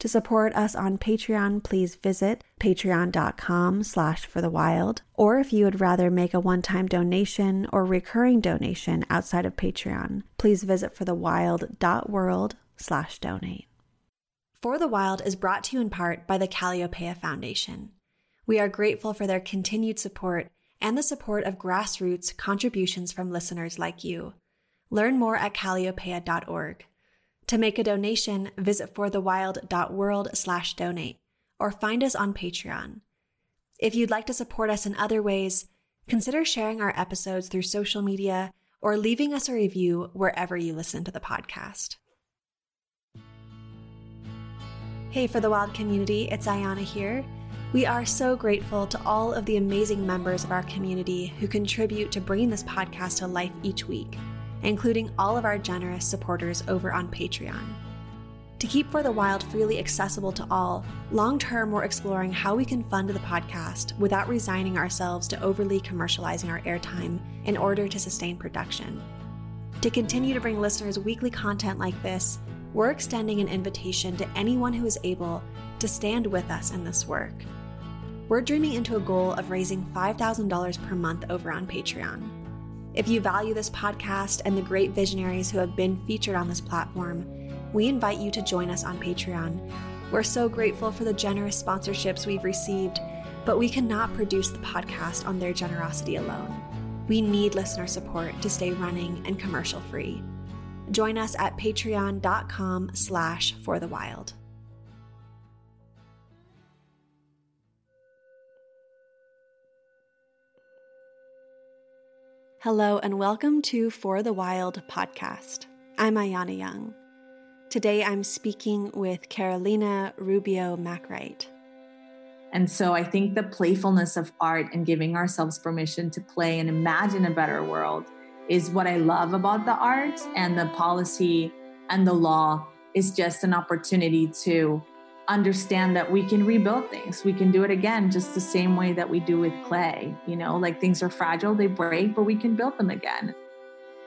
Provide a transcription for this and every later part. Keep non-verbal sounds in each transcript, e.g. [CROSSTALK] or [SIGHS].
To support us on Patreon, please visit patreon.com slash for the wild. Or if you would rather make a one-time donation or recurring donation outside of Patreon, please visit forthewild.world slash donate. For the Wild is brought to you in part by the Kalliopeia Foundation. We are grateful for their continued support and the support of grassroots contributions from listeners like you. Learn more at kalliopeia.org. To make a donation, visit forthewild.world slash donate or find us on Patreon. If you'd like to support us in other ways, consider sharing our episodes through social media or leaving us a review wherever you listen to the podcast. Hey, for the Wild community, it's Ayana here. We are so grateful to all of the amazing members of our community who contribute to bringing this podcast to life each week including all of our generous supporters over on Patreon. To keep For the Wild freely accessible to all, long term we're exploring how we can fund the podcast without resigning ourselves to overly commercializing our airtime in order to sustain production. To continue to bring listeners weekly content like this, we're extending an invitation to anyone who is able to stand with us in this work. We're dreaming into a goal of raising $5,000 per month over on Patreon. If you value this podcast and the great visionaries who have been featured on this platform, we invite you to join us on Patreon. We're so grateful for the generous sponsorships we've received, but we cannot produce the podcast on their generosity alone. We need listener support to stay running and commercial free. Join us at patreon.com slash for the wild. Hello, and welcome to For the Wild podcast. I'm Ayana Young. Today I'm speaking with Carolina Rubio MacWright. And so I think the playfulness of art and giving ourselves permission to play and imagine a better world is what I love about the art, and the policy and the law is just an opportunity to understand that we can rebuild things. We can do it again just the same way that we do with clay. You know, like things are fragile, they break, but we can build them again.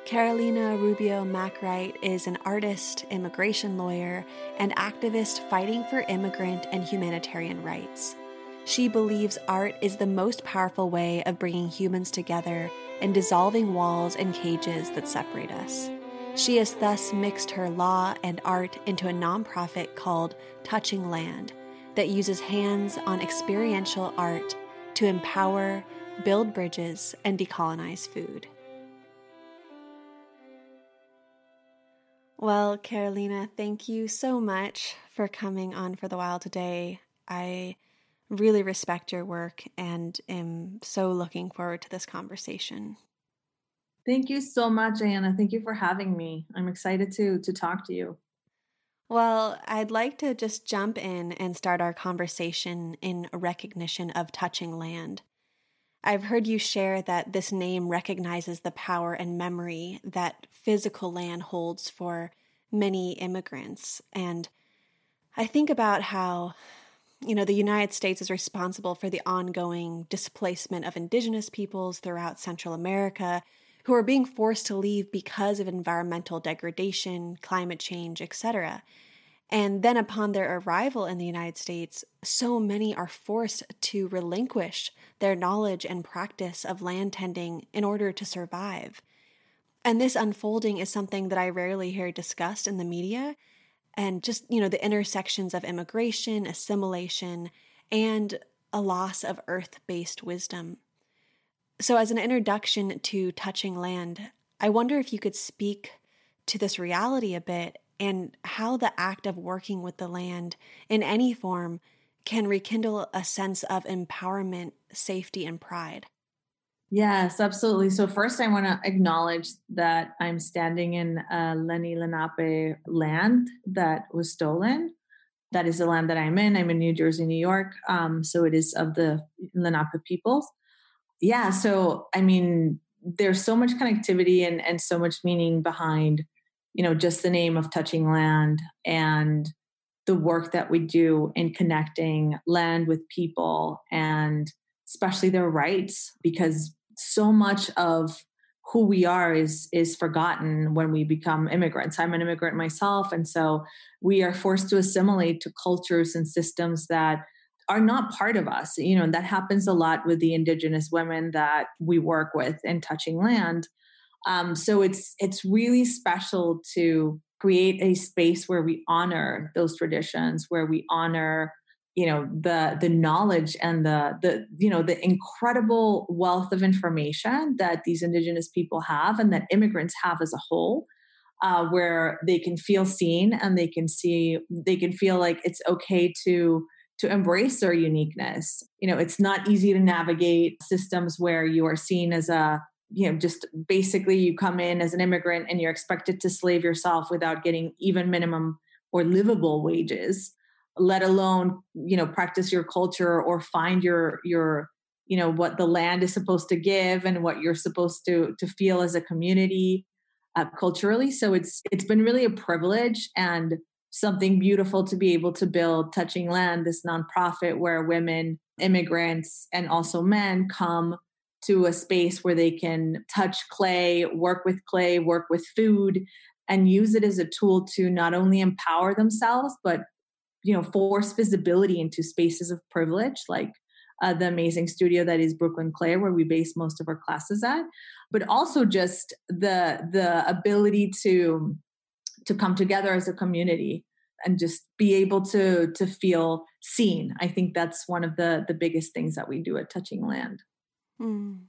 Carolina Rubio MacWright is an artist, immigration lawyer, and activist fighting for immigrant and humanitarian rights. She believes art is the most powerful way of bringing humans together and dissolving walls and cages that separate us. She has thus mixed her law and art into a nonprofit called Touching Land that uses hands on experiential art to empower, build bridges, and decolonize food. Well, Carolina, thank you so much for coming on For the Wild today. I really respect your work and am so looking forward to this conversation. Thank you so much, Anna. Thank you for having me. I'm excited to to talk to you. Well, I'd like to just jump in and start our conversation in recognition of touching land. I've heard you share that this name recognizes the power and memory that physical land holds for many immigrants. And I think about how, you know, the United States is responsible for the ongoing displacement of indigenous peoples throughout Central America who are being forced to leave because of environmental degradation, climate change, etc. And then upon their arrival in the United States, so many are forced to relinquish their knowledge and practice of land tending in order to survive. And this unfolding is something that I rarely hear discussed in the media. And just, you know, the intersections of immigration, assimilation, and a loss of earth based wisdom. So, as an introduction to touching land, I wonder if you could speak to this reality a bit and how the act of working with the land in any form can rekindle a sense of empowerment, safety, and pride. Yes, absolutely. So first, I want to acknowledge that I'm standing in a Lenni Lenape land that was stolen. That is the land that I'm in. I'm in New Jersey, New York. Um, so it is of the Lenape peoples. Yeah. So I mean, there's so much connectivity and and so much meaning behind, you know, just the name of touching land and the work that we do in connecting land with people and especially their rights because so much of who we are is is forgotten when we become immigrants i'm an immigrant myself and so we are forced to assimilate to cultures and systems that are not part of us you know that happens a lot with the indigenous women that we work with in touching land. Um, so it's it's really special to create a space where we honor those traditions where we honor you know the the knowledge and the the you know the incredible wealth of information that these indigenous people have and that immigrants have as a whole uh, where they can feel seen and they can see they can feel like it's okay to to embrace their uniqueness. You know it's not easy to navigate systems where you are seen as a you know just basically you come in as an immigrant and you're expected to slave yourself without getting even minimum or livable wages let alone you know practice your culture or find your your you know what the land is supposed to give and what you're supposed to to feel as a community uh, culturally. So it's it's been really a privilege and something beautiful to be able to build touching land this nonprofit where women immigrants and also men come to a space where they can touch clay work with clay work with food and use it as a tool to not only empower themselves but you know force visibility into spaces of privilege like uh, the amazing studio that is brooklyn clay where we base most of our classes at but also just the the ability to to come together as a community and just be able to to feel seen i think that's one of the the biggest things that we do at touching land mm.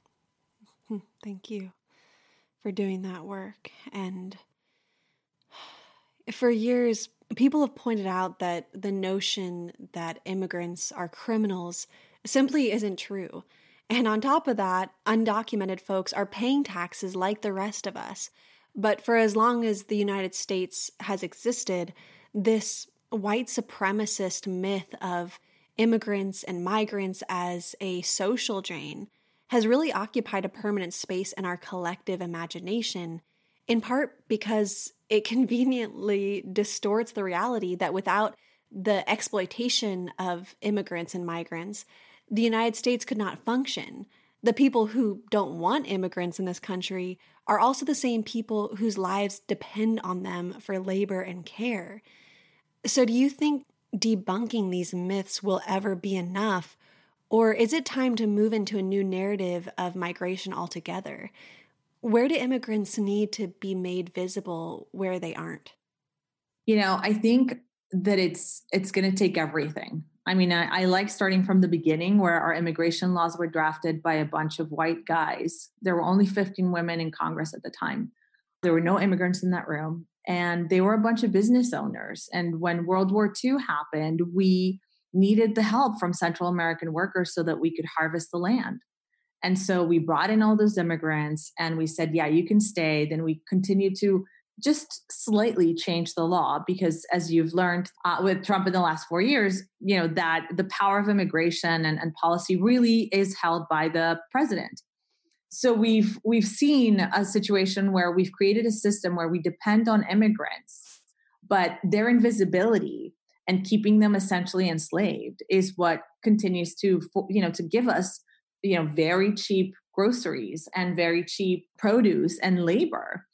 [LAUGHS] thank you for doing that work and for years people have pointed out that the notion that immigrants are criminals simply isn't true. And on top of that, undocumented folks are paying taxes like the rest of us. But for as long as the United States has existed, this white supremacist myth of immigrants and migrants as a social drain has really occupied a permanent space in our collective imagination, in part because it [LAUGHS] conveniently distorts the reality that without the exploitation of immigrants and migrants, the United States could not function. The people who don't want immigrants in this country are also the same people whose lives depend on them for labor and care. So, do you think debunking these myths will ever be enough? Or is it time to move into a new narrative of migration altogether? Where do immigrants need to be made visible where they aren't? You know, I think that it's it's going to take everything. I mean, I, I, like starting from the beginning where our immigration laws were drafted by a bunch of white guys. There were only 15 women in Congress at the time. There were no immigrants in that room, and they were a bunch of business owners. And when World War II happened, we needed the help from Central American workers so that we could harvest the land. And so we brought in all those immigrants and we said, yeah, you can stay. Then we continued to just slightly change the law because as you've learned uh, with Trump in the last four years, you know, that the power of immigration and, and policy really is held by the president. So we've we've seen a situation where we've created a system where we depend on immigrants, but their invisibility and keeping them essentially enslaved is what continues to you know to give us you know very cheap groceries and very cheap produce and labor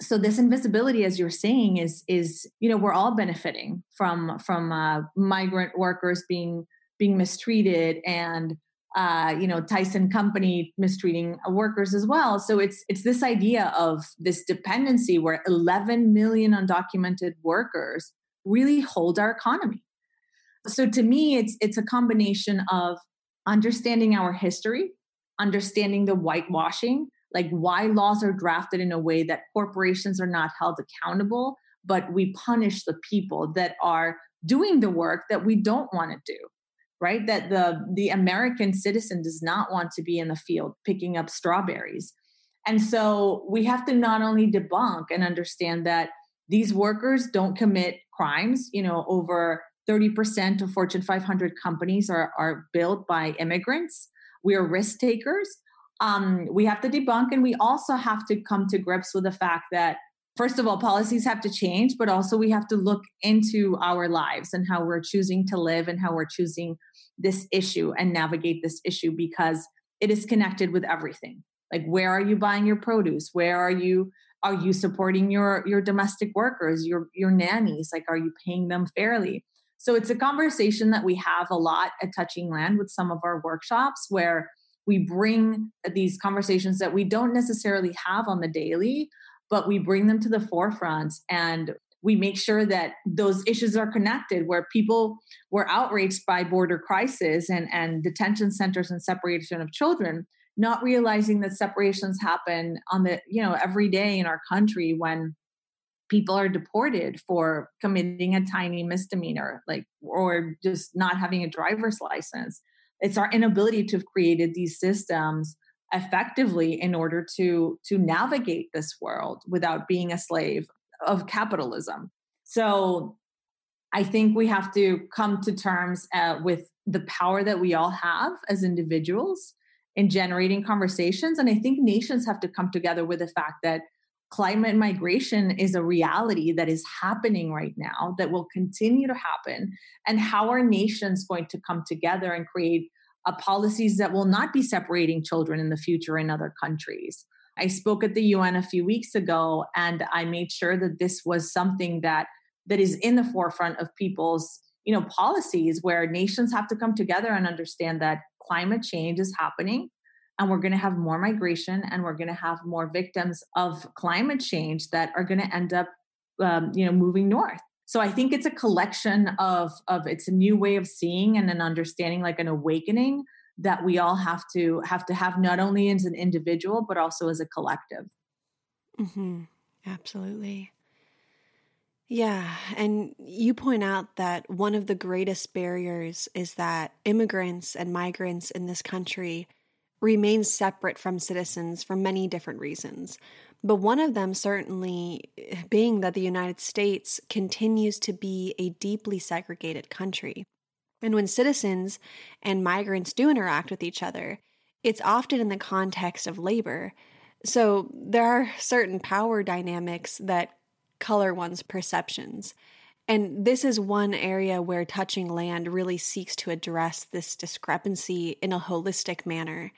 so this invisibility as you're saying is is you know we're all benefiting from from uh, migrant workers being being mistreated and uh, you know Tyson company mistreating workers as well. So it's it's this idea of this dependency where 11 million undocumented workers really hold our economy. So to me it's it's a combination of understanding our history, understanding the whitewashing, like why laws are drafted in a way that corporations are not held accountable, but we punish the people that are doing the work that we don't want to do. right? That the the American citizen does not want to be in the field picking up strawberries. And so we have to not only debunk and understand that these workers don't commit crimes, you know, over 30% of Fortune 500 companies are, are built by immigrants. We are risk takers. Um, we have to debunk, and we also have to come to grips with the fact that, first of all, policies have to change, but also we have to look into our lives and how we're choosing to live and how we're choosing this issue and navigate this issue because it is connected with everything. Like, where are you buying your produce? Where are you are you supporting your your domestic workers your your nannies like are you paying them fairly so it's a conversation that we have a lot at touching land with some of our workshops where we bring these conversations that we don't necessarily have on the daily but we bring them to the forefront and we make sure that those issues are connected where people were outraged by border crisis and, and detention centers and separation of children not realizing that separations happen on the you know every day in our country when people are deported for committing a tiny misdemeanor like or just not having a driver's license it's our inability to have created these systems effectively in order to to navigate this world without being a slave of capitalism so i think we have to come to terms uh, with the power that we all have as individuals in generating conversations. And I think nations have to come together with the fact that climate migration is a reality that is happening right now, that will continue to happen. And how are nations going to come together and create uh, policies that will not be separating children in the future in other countries? I spoke at the UN a few weeks ago, and I made sure that this was something that that is in the forefront of people's you know policies where nations have to come together and understand that climate change is happening and we're going to have more migration and we're going to have more victims of climate change that are going to end up um, you know moving north so i think it's a collection of of it's a new way of seeing and an understanding like an awakening that we all have to have to have not only as an individual but also as a collective mm-hmm. absolutely yeah. And you point out that one of the greatest barriers is that immigrants and migrants in this country remain separate from citizens for many different reasons. But one of them certainly being that the United States continues to be a deeply segregated country. And when citizens and migrants do interact with each other, it's often in the context of labor. So there are certain power dynamics that color one's perceptions. And this is one area where Touching Land really seeks to address this discrepancy in a holistic manner.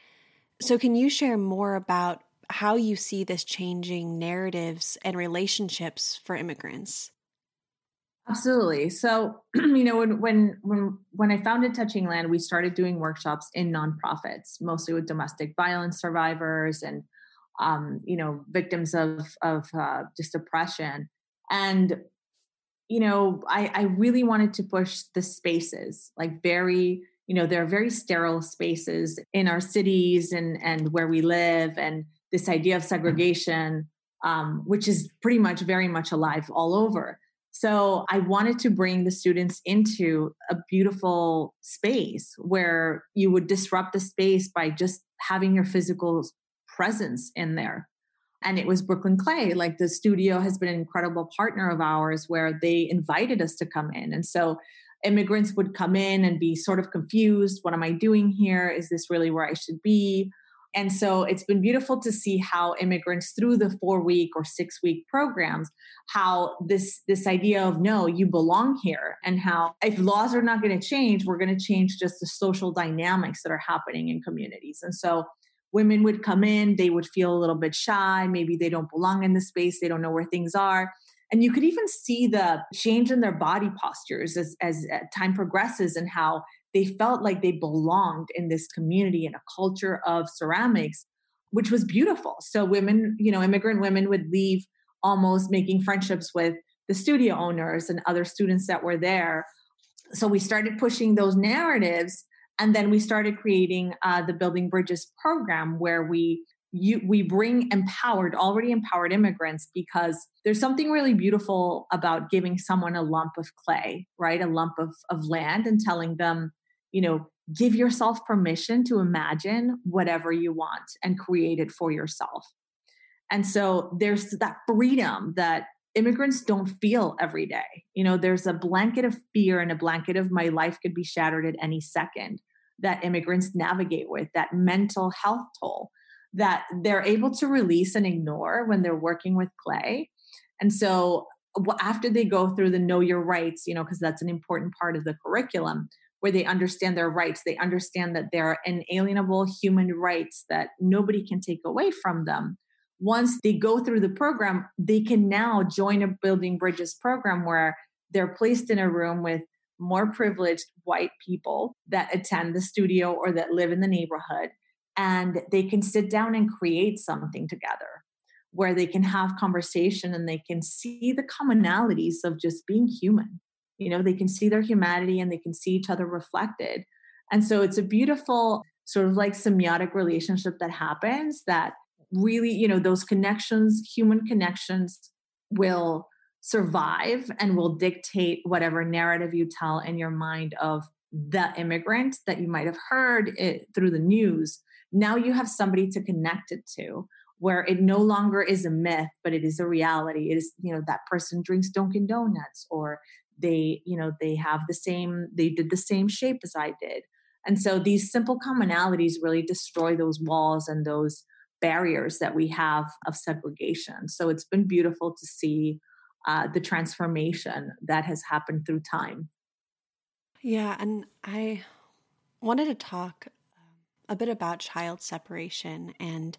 So, can you share more about how you see this changing narratives and relationships for immigrants? Absolutely. So, [CLEARS THROAT] you know, when when when when I founded Touching Land, we started doing workshops in nonprofits, mostly with domestic violence survivors and um, you know, victims of of uh, just oppression. And you know, I, I really wanted to push the spaces, like very, you know, there are very sterile spaces in our cities and and where we live, and this idea of segregation, um, which is pretty much very much alive all over. So I wanted to bring the students into a beautiful space where you would disrupt the space by just having your physical presence in there. And it was Brooklyn Clay. Like the studio has been an incredible partner of ours where they invited us to come in. And so immigrants would come in and be sort of confused. What am I doing here? Is this really where I should be? And so it's been beautiful to see how immigrants through the 4 week or 6 week programs how this this idea of no you belong here and how if laws are not going to change we're going to change just the social dynamics that are happening in communities. And so women would come in, they would feel a little bit shy. Maybe they don't belong in the space, they don't know where things are. And you could even see the change in their body postures as, as uh, time progresses and how they felt like they belonged in this community and a culture of ceramics, which was beautiful. So, women, you know, immigrant women would leave almost making friendships with the studio owners and other students that were there. So, we started pushing those narratives and then we started creating uh, the Building Bridges program where we you, we bring empowered, already empowered immigrants because there's something really beautiful about giving someone a lump of clay, right? A lump of, of land and telling them, you know, give yourself permission to imagine whatever you want and create it for yourself. And so there's that freedom that immigrants don't feel every day. You know, there's a blanket of fear and a blanket of my life could be shattered at any second that immigrants navigate with, that mental health toll that they're able to release and ignore when they're working with clay. And so after they go through the know your rights, you know, because that's an important part of the curriculum, where they understand their rights, they understand that there are inalienable human rights that nobody can take away from them. Once they go through the program, they can now join a Building Bridges program where they're placed in a room with more privileged white people that attend the studio or that live in the neighborhood and they can sit down and create something together where they can have conversation and they can see the commonalities of just being human. You know they can see their humanity and they can see each other reflected. And so it's a beautiful sort of like semiotic relationship that happens that really you know those connections human connections will survive and will dictate whatever narrative you tell in your mind of the immigrant that you might have heard it through the news now you have somebody to connect it to where it no longer is a myth but it is a reality. It is you know that person drinks dunkin donuts or they you know they have the same they did the same shape as i did. And so these simple commonalities really destroy those walls and those barriers that we have of segregation. So it's been beautiful to see uh, the transformation that has happened through time. Yeah and i wanted to talk a bit about child separation and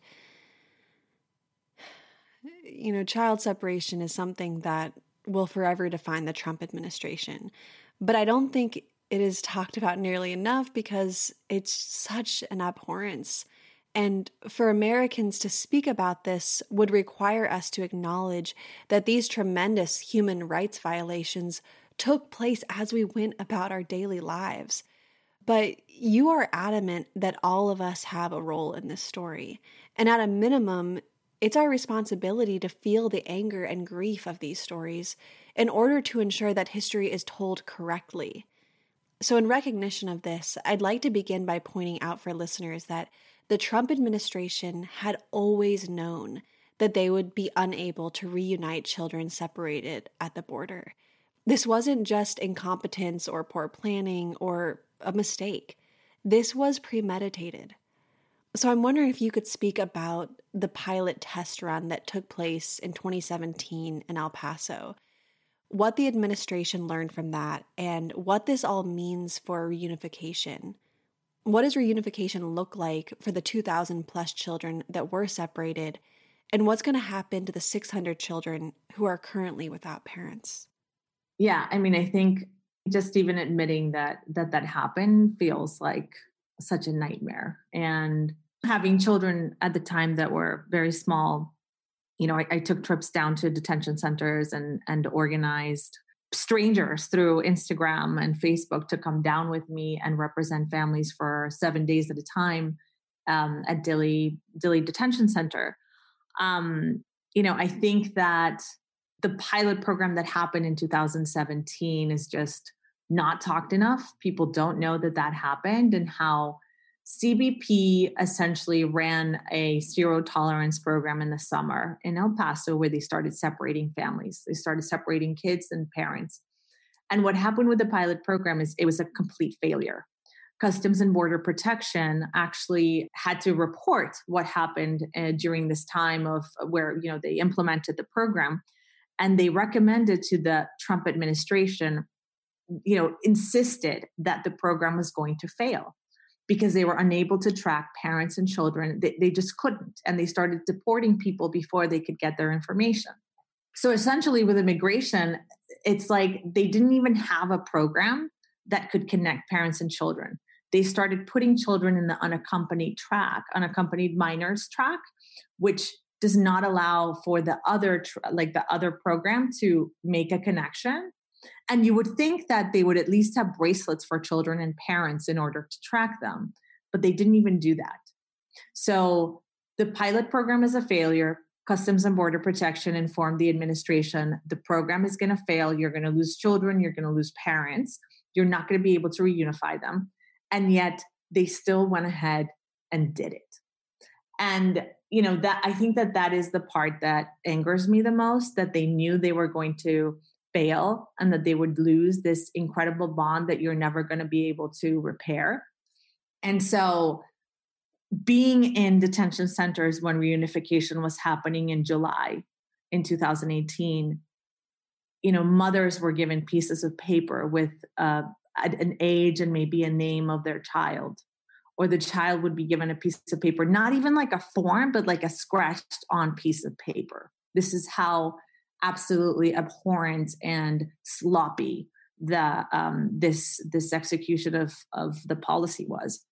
you know, child separation is something that will forever define the Trump administration. But I don't think it is talked about nearly enough because it's such an abhorrence. And for Americans to speak about this would require us to acknowledge that these tremendous human rights violations took place as we went about our daily lives. But you are adamant that all of us have a role in this story. And at a minimum, it's our responsibility to feel the anger and grief of these stories in order to ensure that history is told correctly. So, in recognition of this, I'd like to begin by pointing out for listeners that the Trump administration had always known that they would be unable to reunite children separated at the border. This wasn't just incompetence or poor planning or a mistake. This was premeditated. So I'm wondering if you could speak about the pilot test run that took place in 2017 in El Paso, what the administration learned from that, and what this all means for reunification. What does reunification look like for the 2,000 plus children that were separated, and what's going to happen to the 600 children who are currently without parents? Yeah, I mean, I think just even admitting that that that happened feels like such a nightmare. And having children at the time that were very small you know I, I, took trips down to detention centers and and organized strangers through instagram and facebook to come down with me and represent families for seven days at a time um, at Dilley Dilley detention center. Um, you know i think that the pilot program that happened in 2017 is just not talked enough. People don't know that that happened and how CBP essentially ran a zero tolerance program in the summer in El Paso where they started separating families. They started separating kids and parents. And what happened with the pilot program is it was a complete failure. Customs and Border Protection actually had to report what happened uh, during this time of where you know they implemented the program and they recommended to the Trump administration, you know, insisted that the program was going to fail because they were unable to track parents and children. They, they just couldn't. And they started deporting people before they could get their information. So essentially, with immigration, it's like they didn't even have a program that could connect parents and children. They started putting children in the unaccompanied track, unaccompanied minors track, which does not allow for the other like the other program to make a connection. And you would think that they would at least have bracelets for children and parents in order to track them but they didn't even do that. So the pilot program is a failure customs and border protection informed the administration. The program is going to fail you're going to lose children you're going to lose parents you're not going to be able to reunify them. And yet they still went ahead and did it. And, you know, that I think that that is the part that angers me the most that they knew they were going to fail and that they would lose this incredible bond that you're never going to be able to repair. And so, being in detention centers when reunification was happening in July in 2018, you know, mothers were given pieces of paper with uh, an age and maybe a name of their child. Or the child would be given a piece of paper, not even like a form, but like a scratched on piece of paper. This is how absolutely abhorrent and sloppy the um, this this execution of of the policy was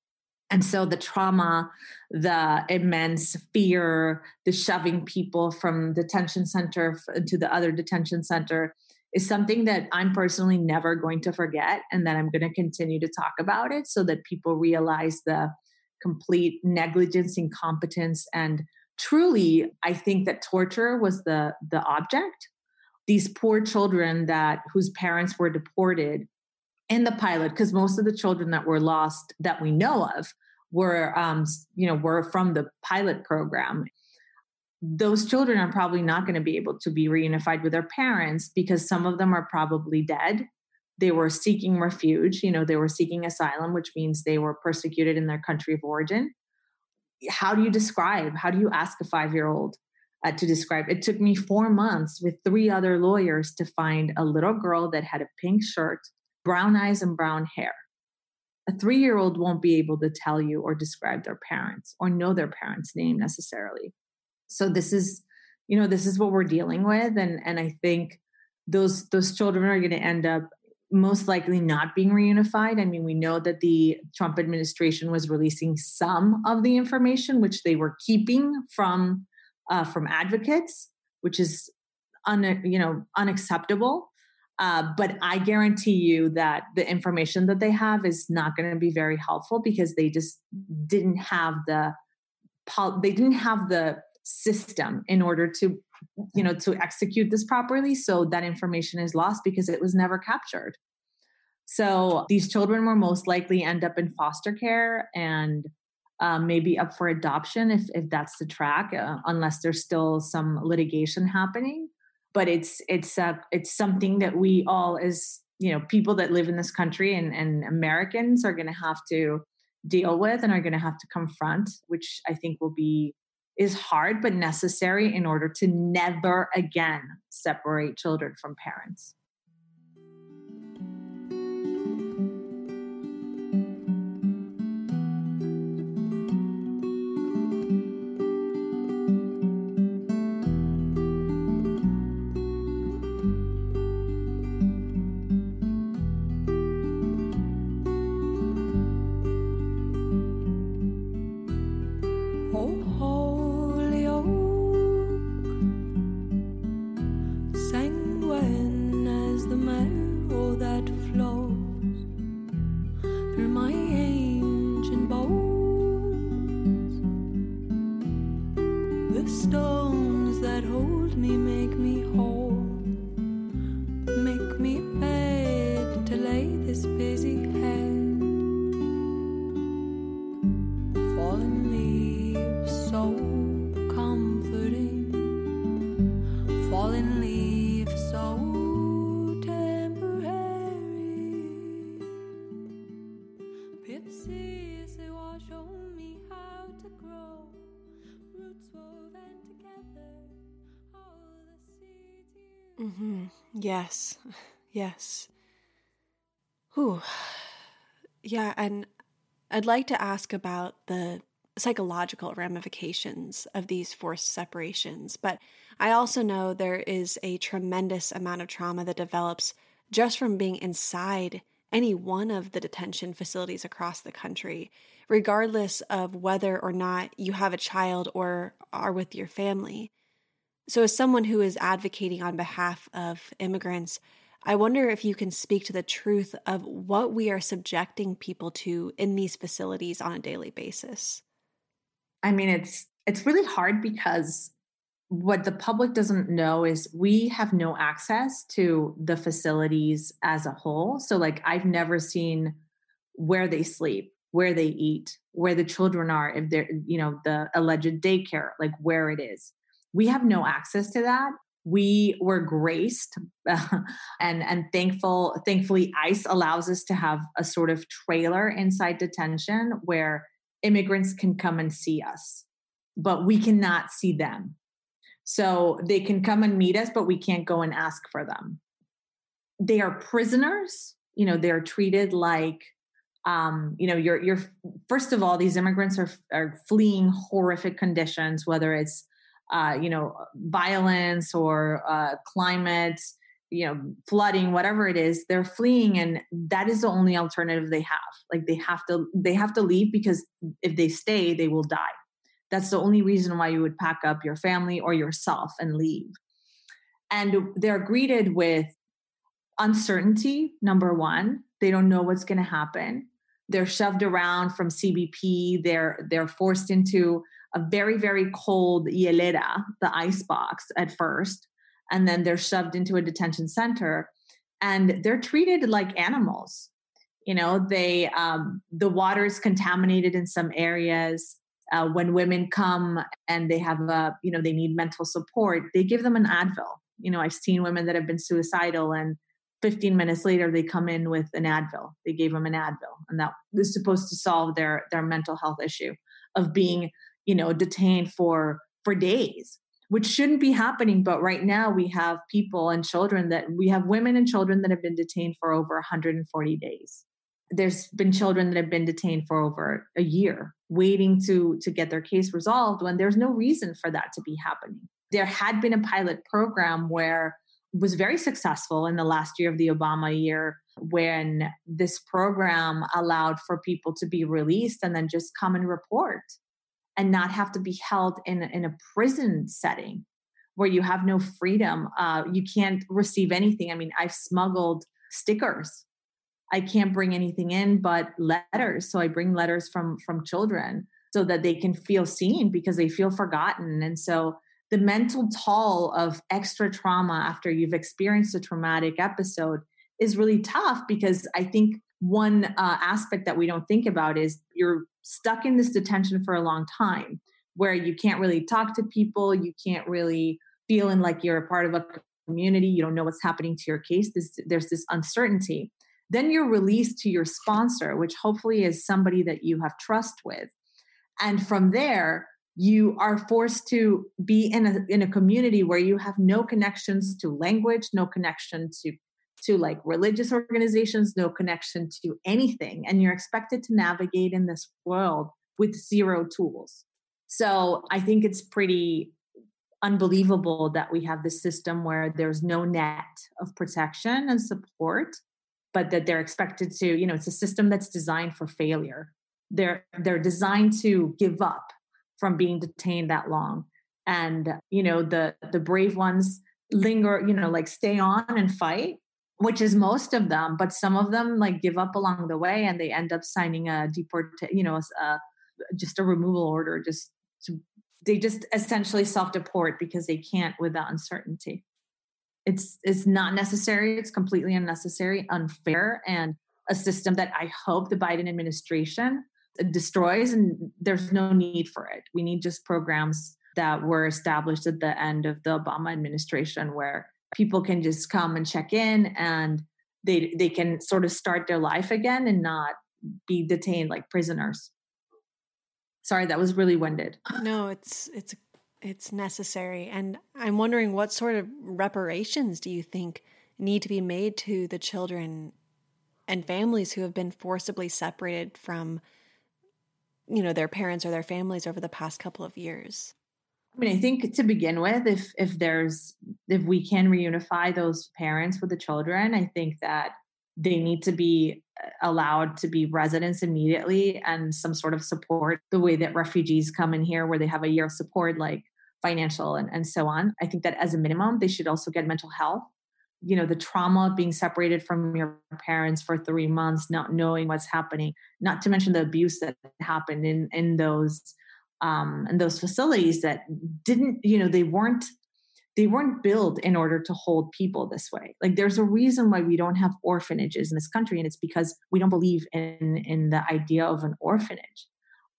and so the trauma the immense fear the shoving people from detention center to the other detention center is something that i'm personally never going to forget and that i'm going to continue to talk about it so that people realize the complete negligence incompetence and truly i think that torture was the the object. These poor children that whose parents were deported in the pilot because most of the children that were lost that we know of were um, you know were from the pilot program those children are probably not going to be able to be reunified with their parents because some of them are probably dead. They were seeking refuge you know they were seeking asylum which means they were persecuted in their country of origin. How do you describe how do you ask a 5 year old uh, to describe? It took me 4 months with three other lawyers to find a little girl that had a pink shirt brown eyes and brown hair. A three year old won't be able to tell you or describe their parents or know their parents' name necessarily. So this is, you know, this is what we're dealing with. And and I think those those children are going to end up most likely not being reunified. I mean, we know that the Trump administration was releasing some of the information which they were keeping from uh, from advocates, which is un, you know unacceptable. Uh, but I guarantee you that the information that they have is not going to be very helpful because they just didn't have the they didn't have the system in order to you know to execute this properly so that information is lost because it was never captured. So these children will most likely end up in foster care and um, maybe up for adoption if, if that's the track uh, unless there's still some litigation happening. But it's it's uh, it's something that we all as you know people that live in this country and, and americans are going to have to deal with and are going to have to confront which i think will be is hard but necessary in order to never again separate children from parents Yes. [SIGHS] Yes. Whew. Yeah, and I'd like to ask about the psychological ramifications of these forced separations, but I also know there is a tremendous amount of trauma that develops just from being inside any one of the detention facilities across the country, regardless of whether or not you have a child or are with your family. So, as someone who is advocating on behalf of immigrants, I wonder if you can speak to the truth of what we are subjecting people to in these facilities on a daily basis. I mean, it's it's really hard because what the public doesn't know is we have no access to the facilities as a whole. So, like, I've never seen where they sleep, where they eat, where the children are, if they're, you know, the alleged daycare, like where it is. We have no access to that. We were graced [LAUGHS] and and thankful thankfully ICE allows us to have a sort of trailer inside detention where immigrants can come and see us, but we cannot see them. So they can come and meet us, but we can't go and ask for them. They are prisoners. You know, they're treated like um, you know, you're you're first of all, these immigrants are are fleeing horrific conditions, whether it's uh, you know violence or uh, climate, you know flooding, whatever it is, they're fleeing, and that is the only alternative they have. Like they have to they have to leave because if they stay, they will die. That's the only reason why you would pack up your family or yourself and leave. And they're greeted with uncertainty. Number one, they don't know what's going to happen they're shoved around from CBP. They're they're forced into a very very cold hielera, the ice box at first, and then they're shoved into a detention center, and they're treated like animals. You know, they um, the water is contaminated in some areas. Uh, when women come and they have a you know they need mental support, they give them an Advil. You know, I've seen women that have been suicidal and 15 minutes later they come in with an advil they gave them an advil and that was supposed to solve their their mental health issue of being you know detained for for days which shouldn't be happening but right now we have people and children that we have women and children that have been detained for over 140 days. There's been children that have been detained for over a year waiting to to get their case resolved when there's no reason for that to be happening. There had been a pilot program where was very successful in the last year of the Obama year when this program allowed for people to be released and then just come and report and not have to be held in, in a prison setting where you have no freedom. Uh, you can't receive anything. I mean, I've smuggled stickers. I can't bring anything in but letters. So I bring letters from from children so that they can feel seen because they feel forgotten. And so the mental toll of extra trauma after you've experienced a traumatic episode is really tough because I think one uh, aspect that we don't think about is you're stuck in this detention for a long time where you can't really talk to people, you can't really feeling like you're a part of a community, you don't know what's happening to your case. There's, there's this uncertainty. Then you're released to your sponsor, which hopefully is somebody that you have trust with. And from there, you are forced to be in a in a community where you have no connections to language no connection to to like religious organizations no connection to anything and you're expected to navigate in this world with zero tools. So i think it's pretty unbelievable that we have this system where there's no net of protection and support but that they're expected to you know it's a system that's designed for failure. They're they're designed to give up from being detained that long. And you know the the brave ones linger you know like stay on and fight which is most of them but some of them like give up along the way and they end up signing a deport you know a, just a removal order just to, they just essentially self deport because they can't with the uncertainty. It's it's not necessary it's completely unnecessary unfair and a system that i hope the biden administration uh, destroys and there's no need for it. We need just programs that were established at the end of the obama administration where people can just come and check in and they they can sort of start their life again and not be detained like prisoners. Sorry that was really winded. No it's it's it's necessary and i'm wondering what sort of reparations do you think need to be made to the children and families who have been forcibly separated from you know their parents or their families over the past couple of years i mean i think to begin with if if there's if we can reunify those parents with the children i think that they need to be uh, allowed to be residents immediately and some sort of support. The way that refugees come in here where they have a year of support like financial and, and so on i think that as a minimum they should also get mental health. You know the trauma of being separated from your parents for three months not knowing what's happening not to mention the abuse that happened in in those um in those facilities that didn't you know they weren't they weren't built in order to hold people this way. Like there's a reason why we don't have orphanages in this country, and it's because we don't believe in in the idea of an orphanage.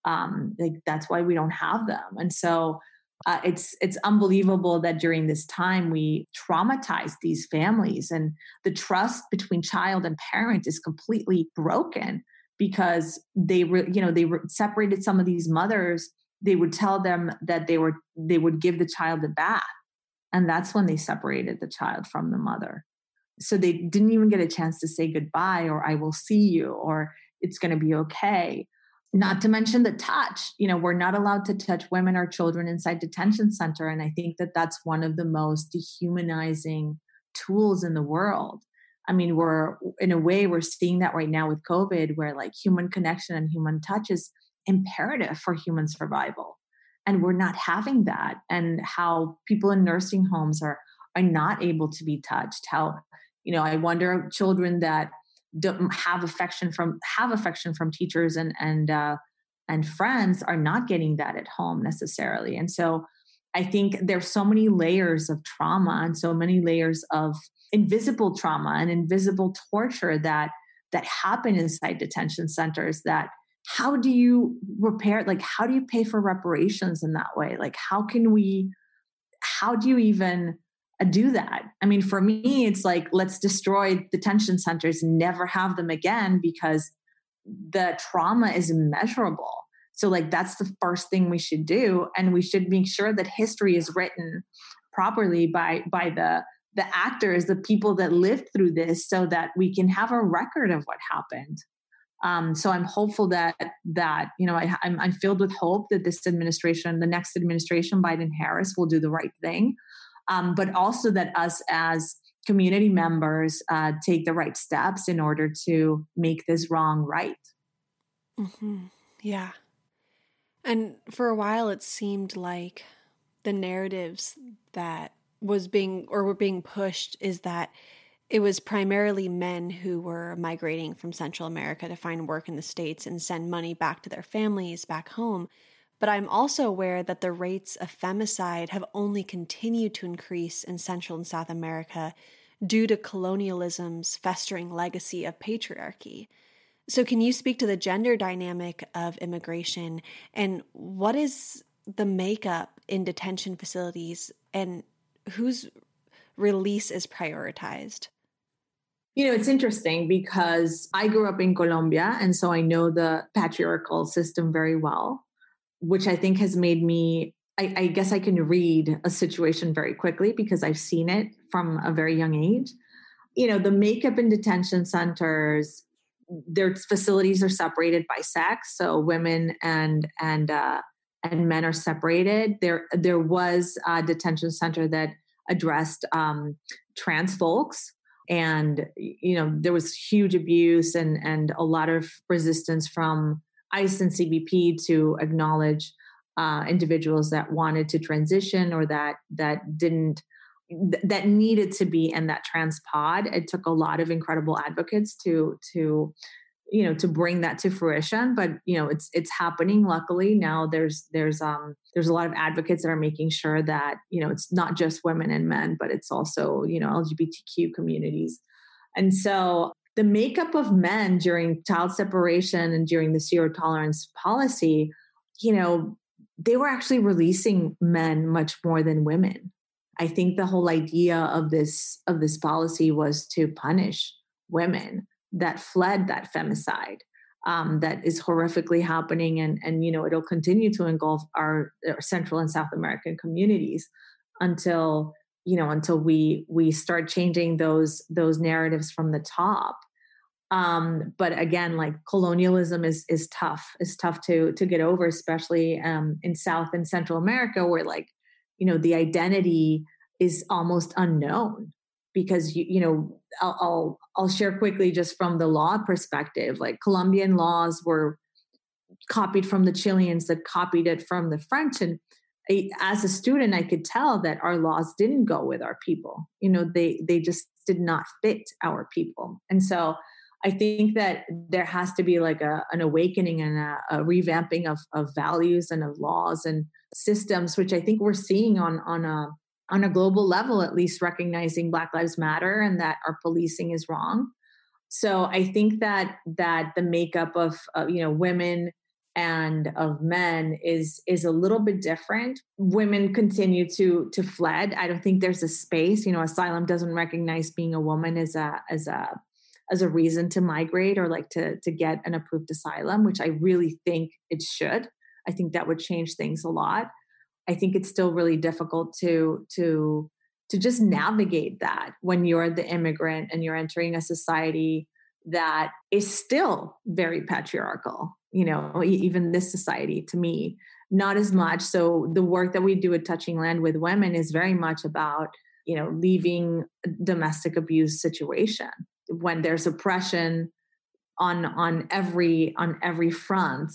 Um, like that's why we don't have them. And so uh, it's it's unbelievable that during this time we traumatize these families and the trust between child and parent is completely broken because they were you know they separated some of these mothers they would tell them that they were they would give the child a bath and that's when they separated the child from the mother. So they didn't even get a chance to say goodbye or i will see you or it's going to be okay. Not to mention the touch you know we're not allowed to touch women or children inside detention center and i think that that's one of the most dehumanizing tools in the world. I mean we're in a way we're seeing that right now with covid where like human connection and human touch is imperative for human survival and we're not having that and how people in nursing homes are are not able to be touched how you know i wonder children that don't have affection from have affection from teachers and and uh, and friends are not getting that at home necessarily and so i think there's so many layers of trauma and so many layers of invisible trauma and invisible torture that that happen inside detention centers that how do you repair like how do you pay for reparations in that way like how can we how do you even uh, do that. I mean, for me, it's like, let's destroy detention centers never have them again because the trauma is immeasurable. So, like, that's the first thing we should do. And we should make sure that history is written properly by, by the, the actors, the people that lived through this, so that we can have a record of what happened. Um, so I'm hopeful that that you know I, I'm, I'm filled with hope that this administration, the next administration, Biden Harris, will do the right thing um, but also that us as community members uh, take the right steps in order to make this wrong right. Mm-hmm. Yeah. And for a while, it seemed like the narratives that was being or were being pushed is that it was primarily men who were migrating from Central America to find work in the States and send money back to their families back home. But I'm also aware that the rates of femicide have only continued to increase in Central and South America due to colonialism's festering legacy of patriarchy. So, can you speak to the gender dynamic of immigration and what is the makeup in detention facilities and whose release is prioritized? You know, it's interesting because I grew up in Colombia, and so I know the patriarchal system very well which I think has made me, I, I, guess I can read a situation very quickly because I've seen it from a very young age. You know, the makeup in detention centers, their facilities are separated by sex, so women and and uh, and men are separated. There there was a detention center that addressed um, trans folks and you know there was huge abuse and and a lot of resistance from ICE and CBP to acknowledge uh, individuals that wanted to transition or that that didn't that needed to be in that trans pod. It took a lot of incredible advocates to to you know to bring that to fruition but you know it's it's happening luckily. Now there's there's um there's a lot of advocates that are making sure that you know it's not just women and men but it's also you know lgbtq communities. And so the makeup of men during child separation and during the zero tolerance policy, you know, they were actually releasing men much more than women. I think the whole idea of this of this policy was to punish women that fled that femicide um, that is horrifically happening, and and you know it'll continue to engulf our, our Central and South American communities until you know until we we start changing those those narratives from the top. Um, but again like colonialism is is tough is tough to to get over especially um, in south and central america where like you know the identity is almost unknown because you you know I'll, I'll I'll share quickly just from the law perspective like Colombian laws were copied from the Chileans that copied it from the French and as a student i could tell that our laws didn't go with our people you know they they just did not fit our people and so i think that there has to be like a, an awakening and a, a revamping of, of values and of laws and systems which i think we're seeing on on a on a global level at least recognizing black lives matter and that our policing is wrong. So i think that that the makeup of uh, you know women and of men is is a little bit different. Women continue to to fled i don't think there's a space you know asylum doesn't recognize being a woman as a as a as a reason to migrate or like to to get an approved asylum which i really think it should. I think that would change things a lot I think it's still really difficult to to to just navigate that when you're the immigrant and you're entering a society that is still very patriarchal you know even this society to me not as much. So the work that we do at touching land with women is very much about you know leaving domestic abuse situation when there's oppression on on every on every front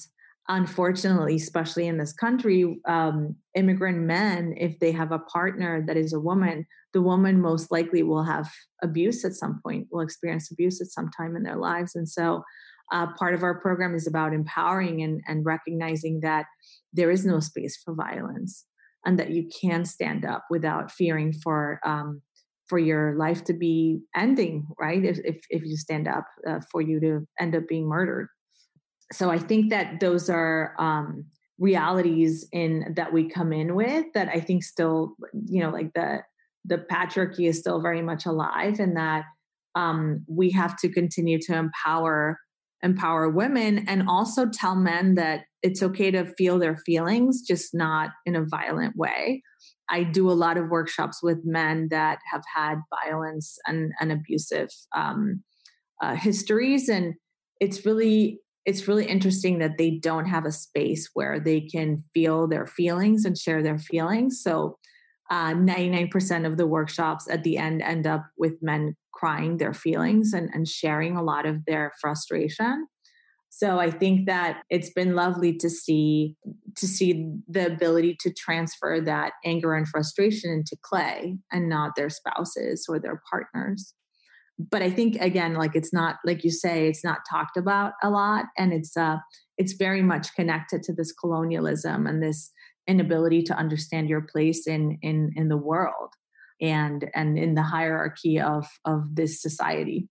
unfortunately, especially in this country, um, immigrant men, if they have a partner that is a woman, the woman most likely will have abuse at some point, will experience abuse at some time in their lives. And so, uh, part of our program is about empowering and, and recognizing that there is no space for violence and that you can stand up without fearing for um, for your life to be ending right if, if, if you stand up uh, for you to end up being murdered so I think that those are um, realities in that we come in with that I think still, you know, like the the patriarchy is still very much alive, and that um, we have to continue to empower empower women and also tell men that it's okay to feel their feelings, just not in a violent way. I do a lot of workshops with men that have had violence and, and abusive um, uh, histories, and it's really it's really interesting that they don't have a space where they can feel their feelings and share their feelings. So, uh, 99% of the workshops at the end end up with men crying their feelings and, and sharing a lot of their frustration. So I think that it's been lovely to see to see the ability to transfer that anger and frustration into clay and not their spouses or their partners but I think again, like it's not like you say, it's not talked about a lot, and it's uh, it's very much connected to this colonialism and this inability to understand your place in in in the world and and in the hierarchy of of this society.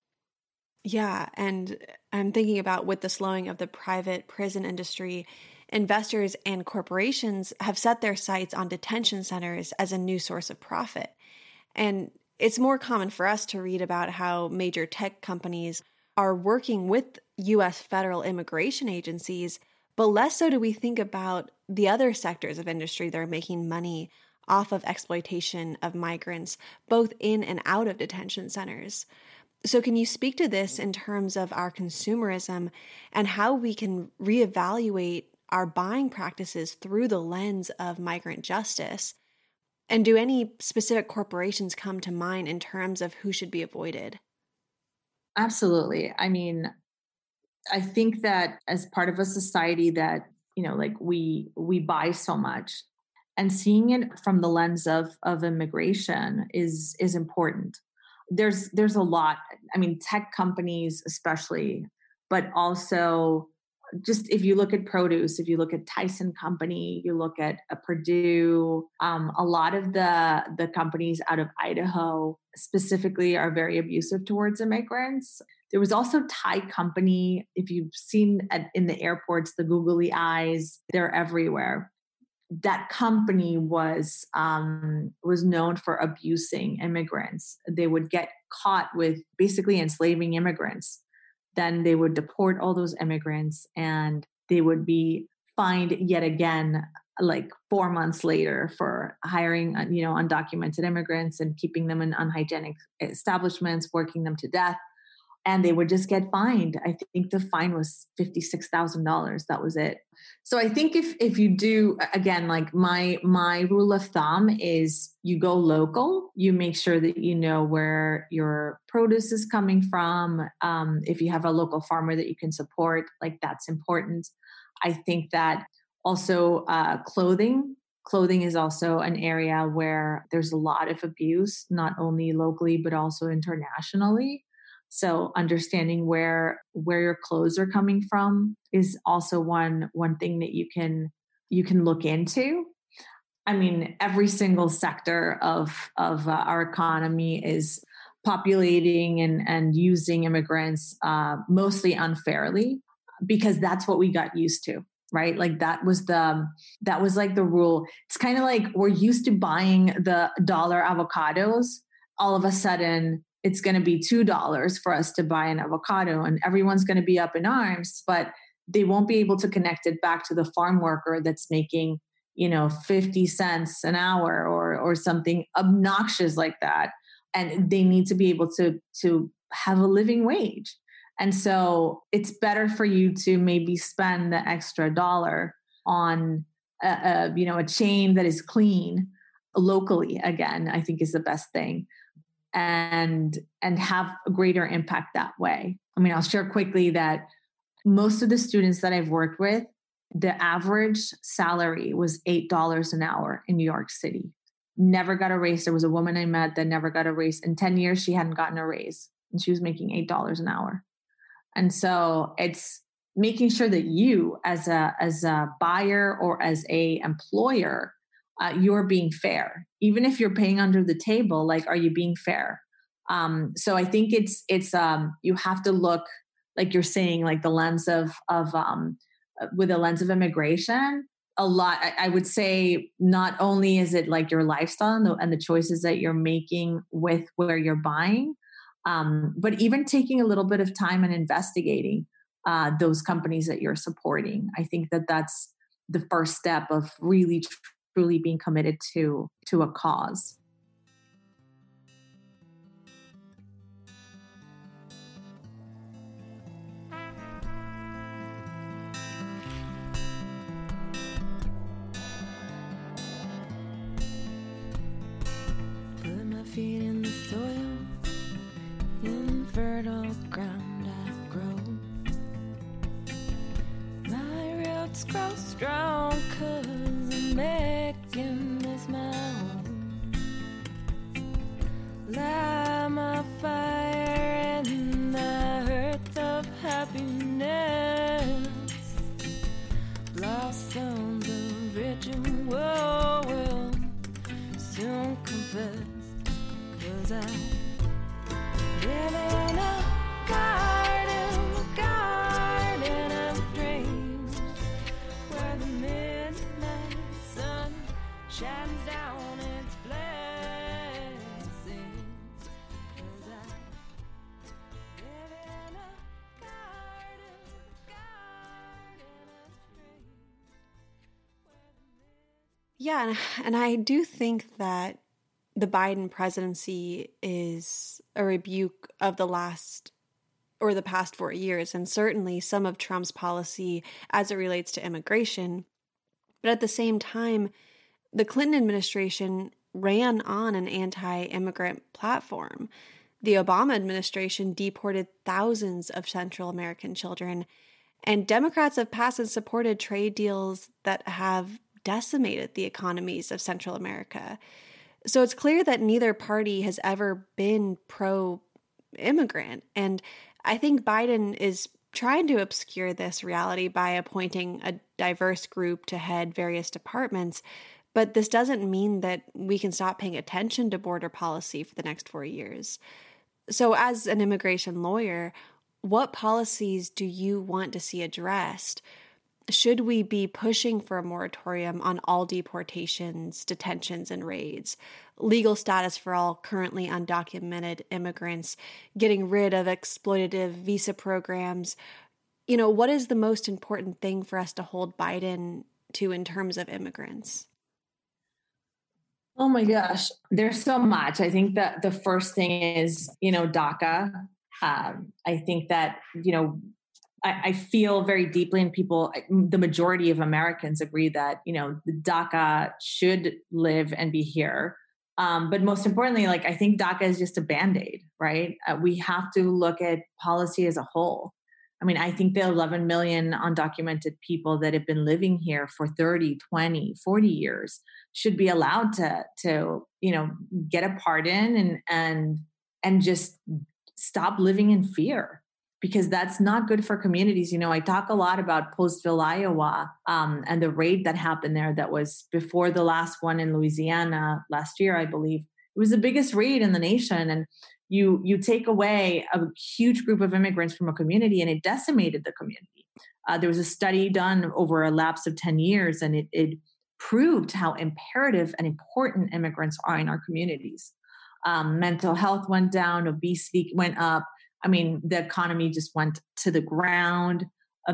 Yeah, and I'm thinking about with the slowing of the private prison industry, investors and corporations have set their sights on detention centers as a new source of profit. And it's more common for us to read about how major tech companies are working with US federal immigration agencies, but less so do we think about the other sectors of industry that are making money off of exploitation of migrants, both in and out of detention centers. So, can you speak to this in terms of our consumerism and how we can reevaluate our buying practices through the lens of migrant justice? And do any specific corporations come to mind in terms of who should be avoided? Absolutely. I mean, I think that as part of a society that, you know, like we we buy so much and seeing it from the lens of of immigration is is important. There's there's a lot. I mean, tech companies especially, but also just if you look at produce, if you look at Tyson Company, you look at a Perdue, um, a lot of the the companies out of Idaho specifically are very abusive towards immigrants. There was also Thai Company. If you've seen at, in the airports, the googly eyes, they're everywhere. That company was um, was known for abusing immigrants. They would get caught with basically enslaving immigrants then they would deport all those immigrants and they would be fined yet again like four months later for hiring you know undocumented immigrants and keeping them in unhygienic establishments working them to death and they would just get fined. I think the fine was $56,000. That was it. So I think if if you do again like my my rule of thumb is you go local, you make sure that you know where your produce is coming from. Um, if you have a local farmer that you can support, like that's important. I think that also uh, clothing clothing is also an area where there's a lot of abuse not only locally but also internationally so understanding where where your clothes are coming from is also one one thing that you can you can look into. I mean, every single sector of of uh, our economy is populating and and using immigrants uh, mostly unfairly because that's what we got used to right? Like that was the that was like the rule. It's kind of like we're used to buying the dollar avocados. All of a sudden it's going to be two dollars for us to buy an avocado and everyone's going to be up in arms but they won't be able to connect it back to the farm worker that's making you know 50 cents an hour or or something obnoxious like that. And they need to be able to to have a living wage. And so it's better for you to maybe spend the extra dollar on a, a you know a chain that is clean locally again i think is the best thing and and have a greater impact that way i mean i'll share quickly that most of the students that i've worked with the average salary was $8 an hour in New York City. Never got a raise. There was a woman I met that never got a raise. In 10 years, she hadn't gotten a raise and she was making $8 an hour. And so it's making sure that you as a as a buyer or as a employer uh, you're being fair. Even if you're paying under the table like are you being fair? Um, so i think it's it's um, you have to look like you're saying like the lens of of um, with a lens of immigration a lot I, would say not only is it like your lifestyle and the, and the choices that you're making with where you're buying um, but even taking a little bit of time and investigating uh, those companies that you're supporting. I think that that's the first step of really truly being committed to to a cause feet in the soil, in fertile ground I grow. My roots grow strong, Yeah, and I do think that the Biden presidency is a rebuke of the last or the past four years, and certainly some of Trump's policy as it relates to immigration. But at the same time, the Clinton administration ran on an anti immigrant platform. The Obama administration deported thousands of Central American children, and Democrats have passed and supported trade deals that have decimated the economies of Central America. So it's clear that neither party has ever been pro immigrant. And I think Biden is trying to obscure this reality by appointing a diverse group to head various departments. But this doesn't mean that we can stop paying attention to border policy for the next four years. So, as an immigration lawyer, what policies do you want to see addressed? Should we be pushing for a moratorium on all deportations, detentions, and raids, legal status for all currently undocumented immigrants, getting rid of exploitative visa programs? You know, what is the most important thing for us to hold Biden to in terms of immigrants? Oh my gosh, there's so much. I think that the first thing is, you know, DACA. Um, I think that, you know, I, I, feel very deeply, and people, the majority of Americans agree that you know DACA should live and be here. Um, but most importantly, like I think DACA is just a band aid, right? Uh, we have to look at policy as a whole. I mean, I think the 11 million undocumented people that have been living here for 30, 20, 40 years should be allowed to to you know get a pardon and and and just stop living in fear because that's not good for communities. You know, I talk a lot about Postville, Iowa, um, and the raid that happened there that was before the last one in Louisiana last year, I believe. It was the biggest raid in the nation. And you you take away a huge group of immigrants from a community and it decimated the community. Uh, there was a study done over a lapse of 10 years and it, it proved how imperative and important immigrants are in our communities. Um, mental health went down, obesity went up. I mean, the economy just went to the ground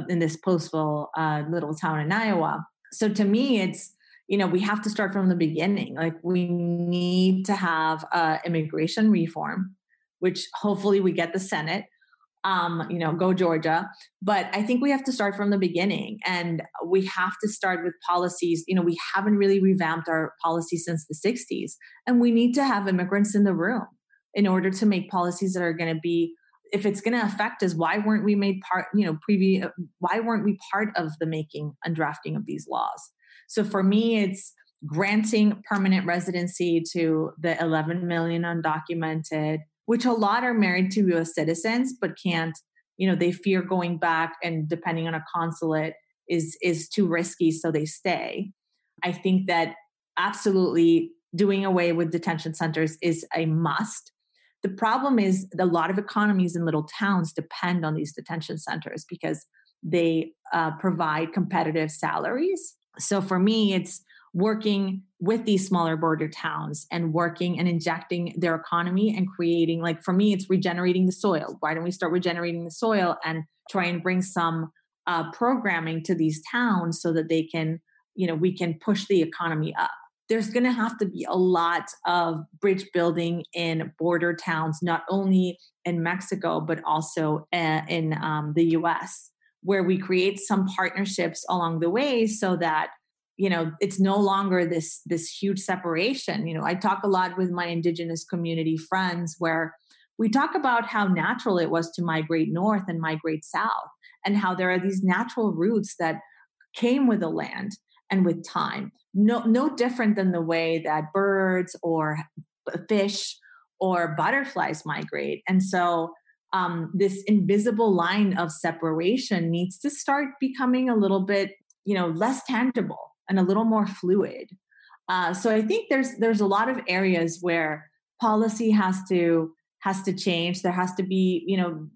in this Postville uh, little town in Iowa. So to me, it's you know we have to start from the beginning. Like we need to have uh, immigration reform, which hopefully we get the Senate um, you know, go Georgia. But I think we have to start from the beginning and we have to start with policies. You know, we haven't really revamped our policy since the 60s, and we need to have immigrants in the room in order to make policies that are going to be if it's going to affect us why weren't we made part you know previous uh, why weren't we part of the making and drafting of these laws so for me it's granting permanent residency to the 11 million undocumented which a lot are married to US citizens but can't, you know, they fear going back and depending on a consulate is is too risky so they stay. I think that absolutely doing away with detention centers is a must. The problem is a lot of economies in little towns depend on these detention centers because they uh, provide competitive salaries. So for me, it's working with these smaller border towns and working and injecting their economy and creating like for me it's regenerating the soil why don't we start regenerating the soil and try and bring some uh, programming to these towns so that they can you know we can push the economy up there's going to have to be a lot of bridge building in border towns not only in mexico but also uh, in um, the us where we create some partnerships along the way so that you know it's no longer this this huge separation. You know i talk a lot with my indigenous community friends where we talk about how natural it was to migrate north and migrate south and how there are these natural routes that came with the land and with time no no different than the way that birds or fish or butterflies migrate and so um, this invisible line of separation needs to start becoming a little bit you know less tangible and a little more fluid. Uh, so I think there's there's a lot of areas where policy has to has to change. There has to be you know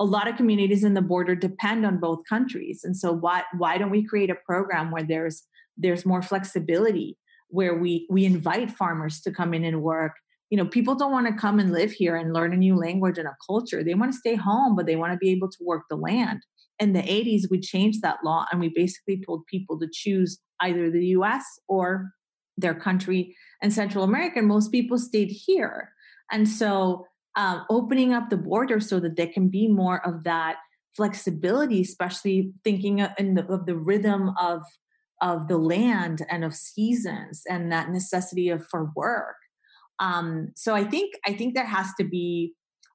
a lot of communities in the border depend on both countries, and so why why don't we create a program where there's there's more flexibility where we we invite farmers to come in and work you know people don't want to come and live here and learn a new language and a culture they want to stay home but they want to be able to work the land in the 80s we changed that law and we basically told people to choose either the US or their country and Central America. And most people stayed here. And so um, opening up the border so that there can be more of that flexibility, especially thinking of, the, of the rhythm of of the land and of seasons and that necessity of for work. Um, so I think I think there has to be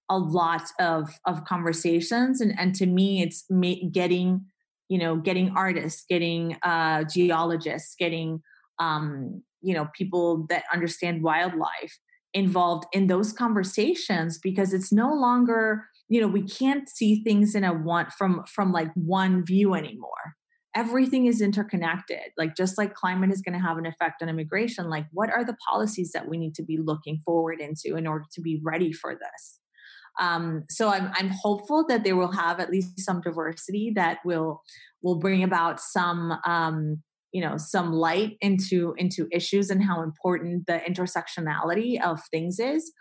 a lot of of conversations, and and to me, it's ma- getting you know getting artists getting uh, geologists getting um, you know people that understand wildlife involved in those conversations because it's no longer you know we can't see things in a one from from like one view anymore everything is interconnected like just like climate is going to have an effect on immigration like what are the policies that we need to be looking forward into in order to be ready for this um, so I'm, I'm hopeful that they will have at least some diversity that will will bring about some um, you know some light into into issues and how important the intersectionality of things is.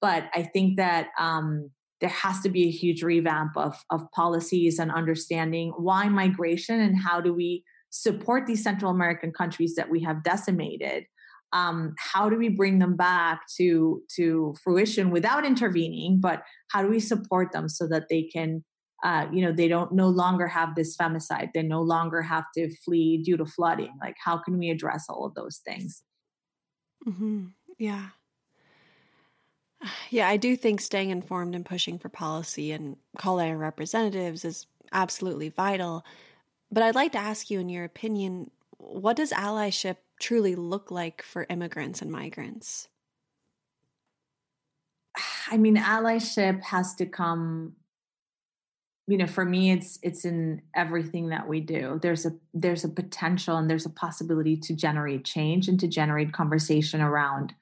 But I think that um, there has to be a huge revamp of of policies and understanding why migration and how do we support these Central American countries that we have decimated. Um, how do we bring them back to to fruition without intervening but how do we support them so that they can uh, you know they don't no longer have this femicide they no longer have to flee due to flooding? Like how can we address all of those things? Mm-hmm. yeah yeah i do think staying informed and pushing for policy and calling our representatives is absolutely vital but i'd like to ask you in your opinion what does allyship truly look like for immigrants and migrants? I mean, allyship has to come, you know for me it's it's in everything that we do there's a there's a potential and there's a possibility to generate change and to generate conversation around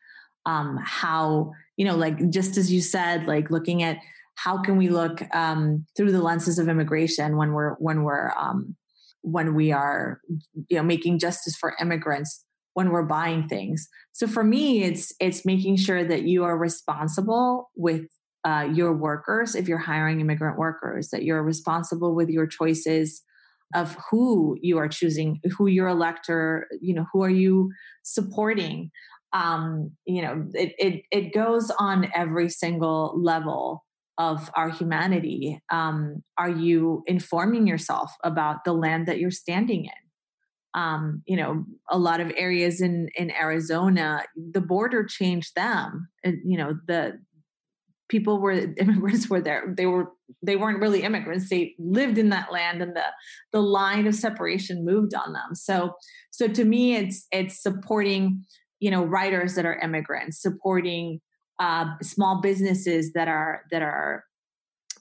um how you know like just as you said like looking at how can we look um through the lenses of immigration when we're when we're um when we are you know making justice for immigrants when we're buying things. So for me it's it's making sure that you are responsible with uh, your workers if you're hiring immigrant workers that you're responsible with your choices of who you are choosing who your elector you know who are you supporting um, you know it, it it goes on every single level of our humanity. Um, are you informing yourself about the land that you're standing in? Um, you know a lot of areas in in arizona the border changed them and you know the people were [LAUGHS] immigrants were there. They were they weren't really immigrants. They lived in that land and the the line of separation moved on them. So so to me it's it's supporting you know writers that are immigrants supporting uh, small businesses that are that are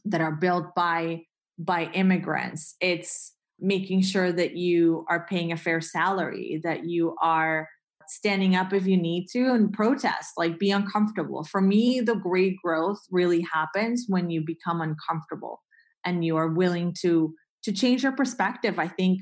that are built by by immigrants it's making sure that you are paying a fair salary that you are standing up if you need to and protest, like be uncomfortable. For me, the great growth really happens when you become uncomfortable and you are willing to to change your perspective. I think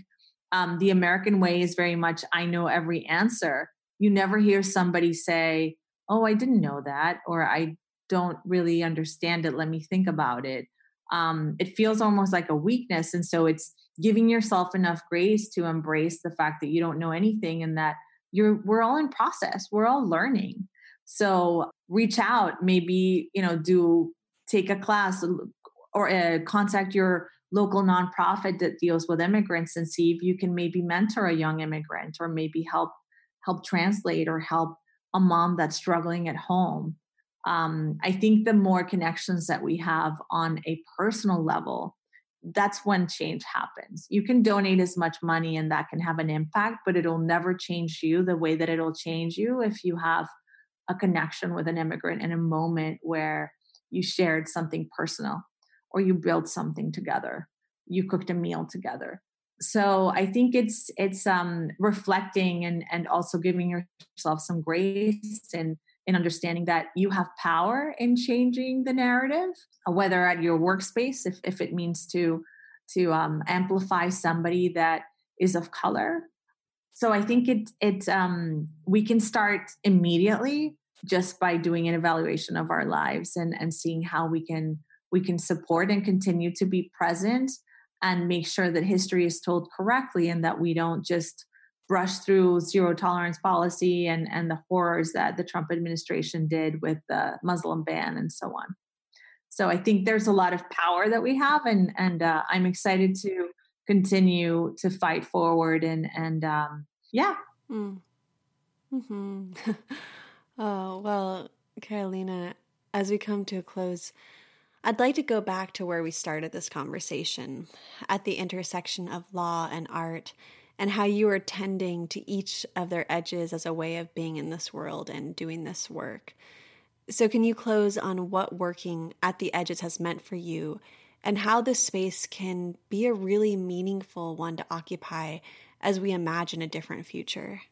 um, the American way is very much I know every answer. You never hear somebody say, "Oh, I didn't know that," or "I don't really understand it. Let me think about it." Um, it feels almost like a weakness, and so it's giving yourself enough grace to embrace the fact that you don't know anything and that you're we're all in process we're all learning so reach out maybe you know do take a class or uh, contact your local nonprofit that deals with immigrants and see if you can maybe mentor a young immigrant or maybe help help translate or help a mom that's struggling at home um, i think the more connections that we have on a personal level that's when change happens. You can donate as much money and that can have an impact, but it'll never change you the way that it'll change you if you have a connection with an immigrant in a moment where you shared something personal or you built something together. You cooked a meal together. So I think it's it's um reflecting and and also giving yourself some grace and in understanding that you have power in changing the narrative, uh, whether at your workspace, if, if it means to to um, amplify somebody that is of color. So I think it it um, we can start immediately just by doing an evaluation of our lives and and seeing how we can we can support and continue to be present and make sure that history is told correctly and that we don't just brush through zero tolerance policy and and the horrors that the Trump administration did with the Muslim ban and so on. So I think there's a lot of power that we have, and and uh, I'm excited to continue to fight forward and and um, yeah. Mm. Hmm. oh [LAUGHS] well, Carolina, as we come to a close. I'd like to go back to where we started this conversation at the intersection of law and art and how you are tending to each of their edges as a way of being in this world and doing this work. So, can you close on what working at the edges has meant for you and how this space can be a really meaningful one to occupy as we imagine a different future?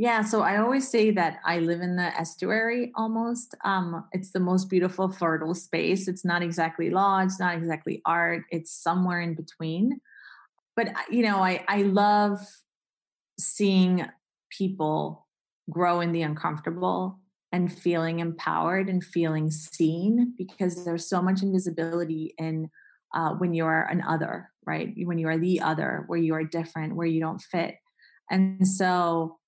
Yeah, so I always say that I live in the estuary almost. Um, it's the most beautiful, fertile space. It's not exactly law, it's not exactly art, it's somewhere in between but you know i i love seeing people grow in the uncomfortable and feeling empowered and feeling seen because there's so much invisibility in uh, when you are an other right when you are the other where you are different where you don't fit and so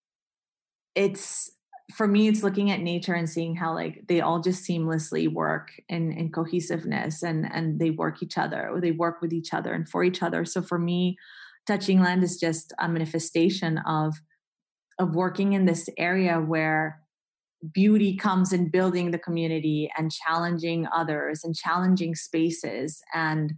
it's for me it's looking at nature and seeing how like they all just seamlessly work in in cohesiveness and and they work each other or they work with each other and for each other. So for me touching land is just a manifestation of of working in this area where beauty comes in building the community and challenging others and challenging spaces and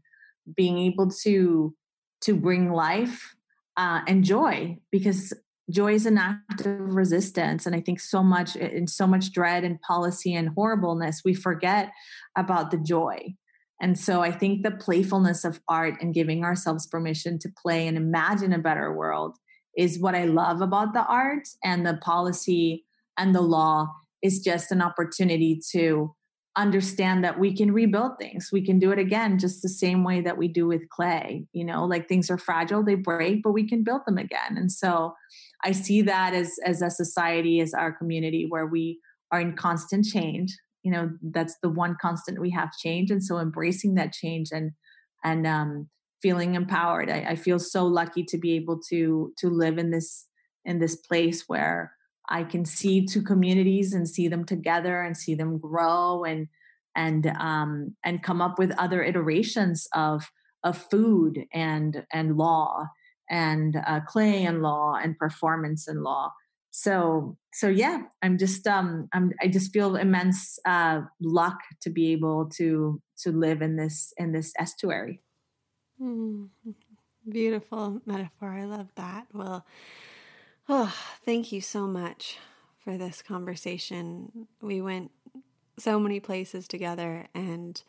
being able to to bring life uh, and joy because joy is an act of resistance and i think so much in so much dread and policy and horribleness we forget about the joy And so I think the playfulness of art and giving ourselves permission to play and imagine a better world is what I love about the art and the policy and the law is just an opportunity to understand that we can rebuild things. We can do it again just the same way that we do with clay. You know, like things are fragile, they break, but we can build them again. And so I see that as as a society, as our community where we are in constant change. You know, that's the one constant we have change. And so embracing that change and and um feeling empowered. I, I feel so lucky to be able to to live in this in this place where I can see two communities and see them together and see them grow and and um, and come up with other iterations of of food and and law and uh, clay and law and performance and law. So so yeah, I'm just um I'm I just feel immense uh, luck to be able to to live in this in this estuary. Mm, [LAUGHS] beautiful metaphor. I love that. Well Oh, thank you so much for this conversation. We went so many places together, and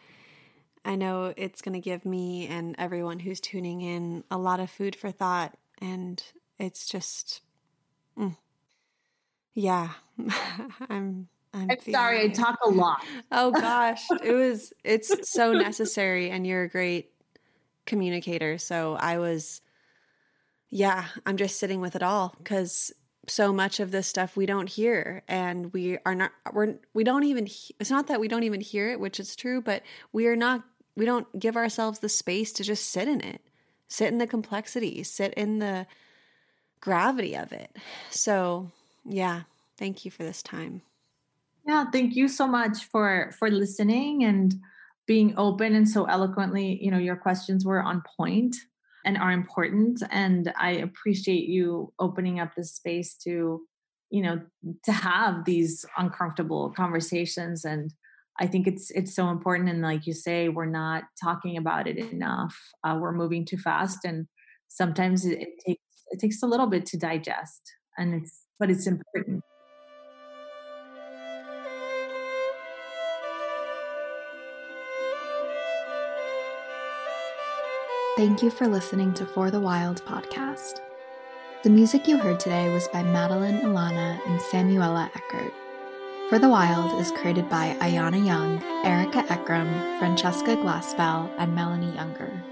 I know it's going to give me and everyone who's tuning in a lot of food for thought. And it's just, mm, yeah, [LAUGHS] I'm. I'm, I'm sorry, it. I talk a lot. [LAUGHS] oh gosh, it was. It's so necessary, and you're a great communicator. So I was yeah, I'm just sitting with it all because so much of this stuff we don't hear and we are not we're we don't even it's not that we don't even hear it which is true but we are not we don't give ourselves the space to just sit in it sit in the complexity sit in the gravity of it. So yeah thank you for this time. Yeah thank you so much for for listening and being open and so eloquently you know your questions were on point and are important. And i appreciate you opening up this space to you know to have these uncomfortable conversations and i think it's it's so important and like you say we're not talking about it enough uh, we're moving too fast and sometimes it, it takes it takes a little bit to digest and it's but it's important Thank you for listening to For the Wild podcast. The music you heard today was by Madeline Ilana and Samuela Eckert. For the Wild is created by Ayana Young, Erica Ekram, Francesca Glassbell, and Melanie Younger.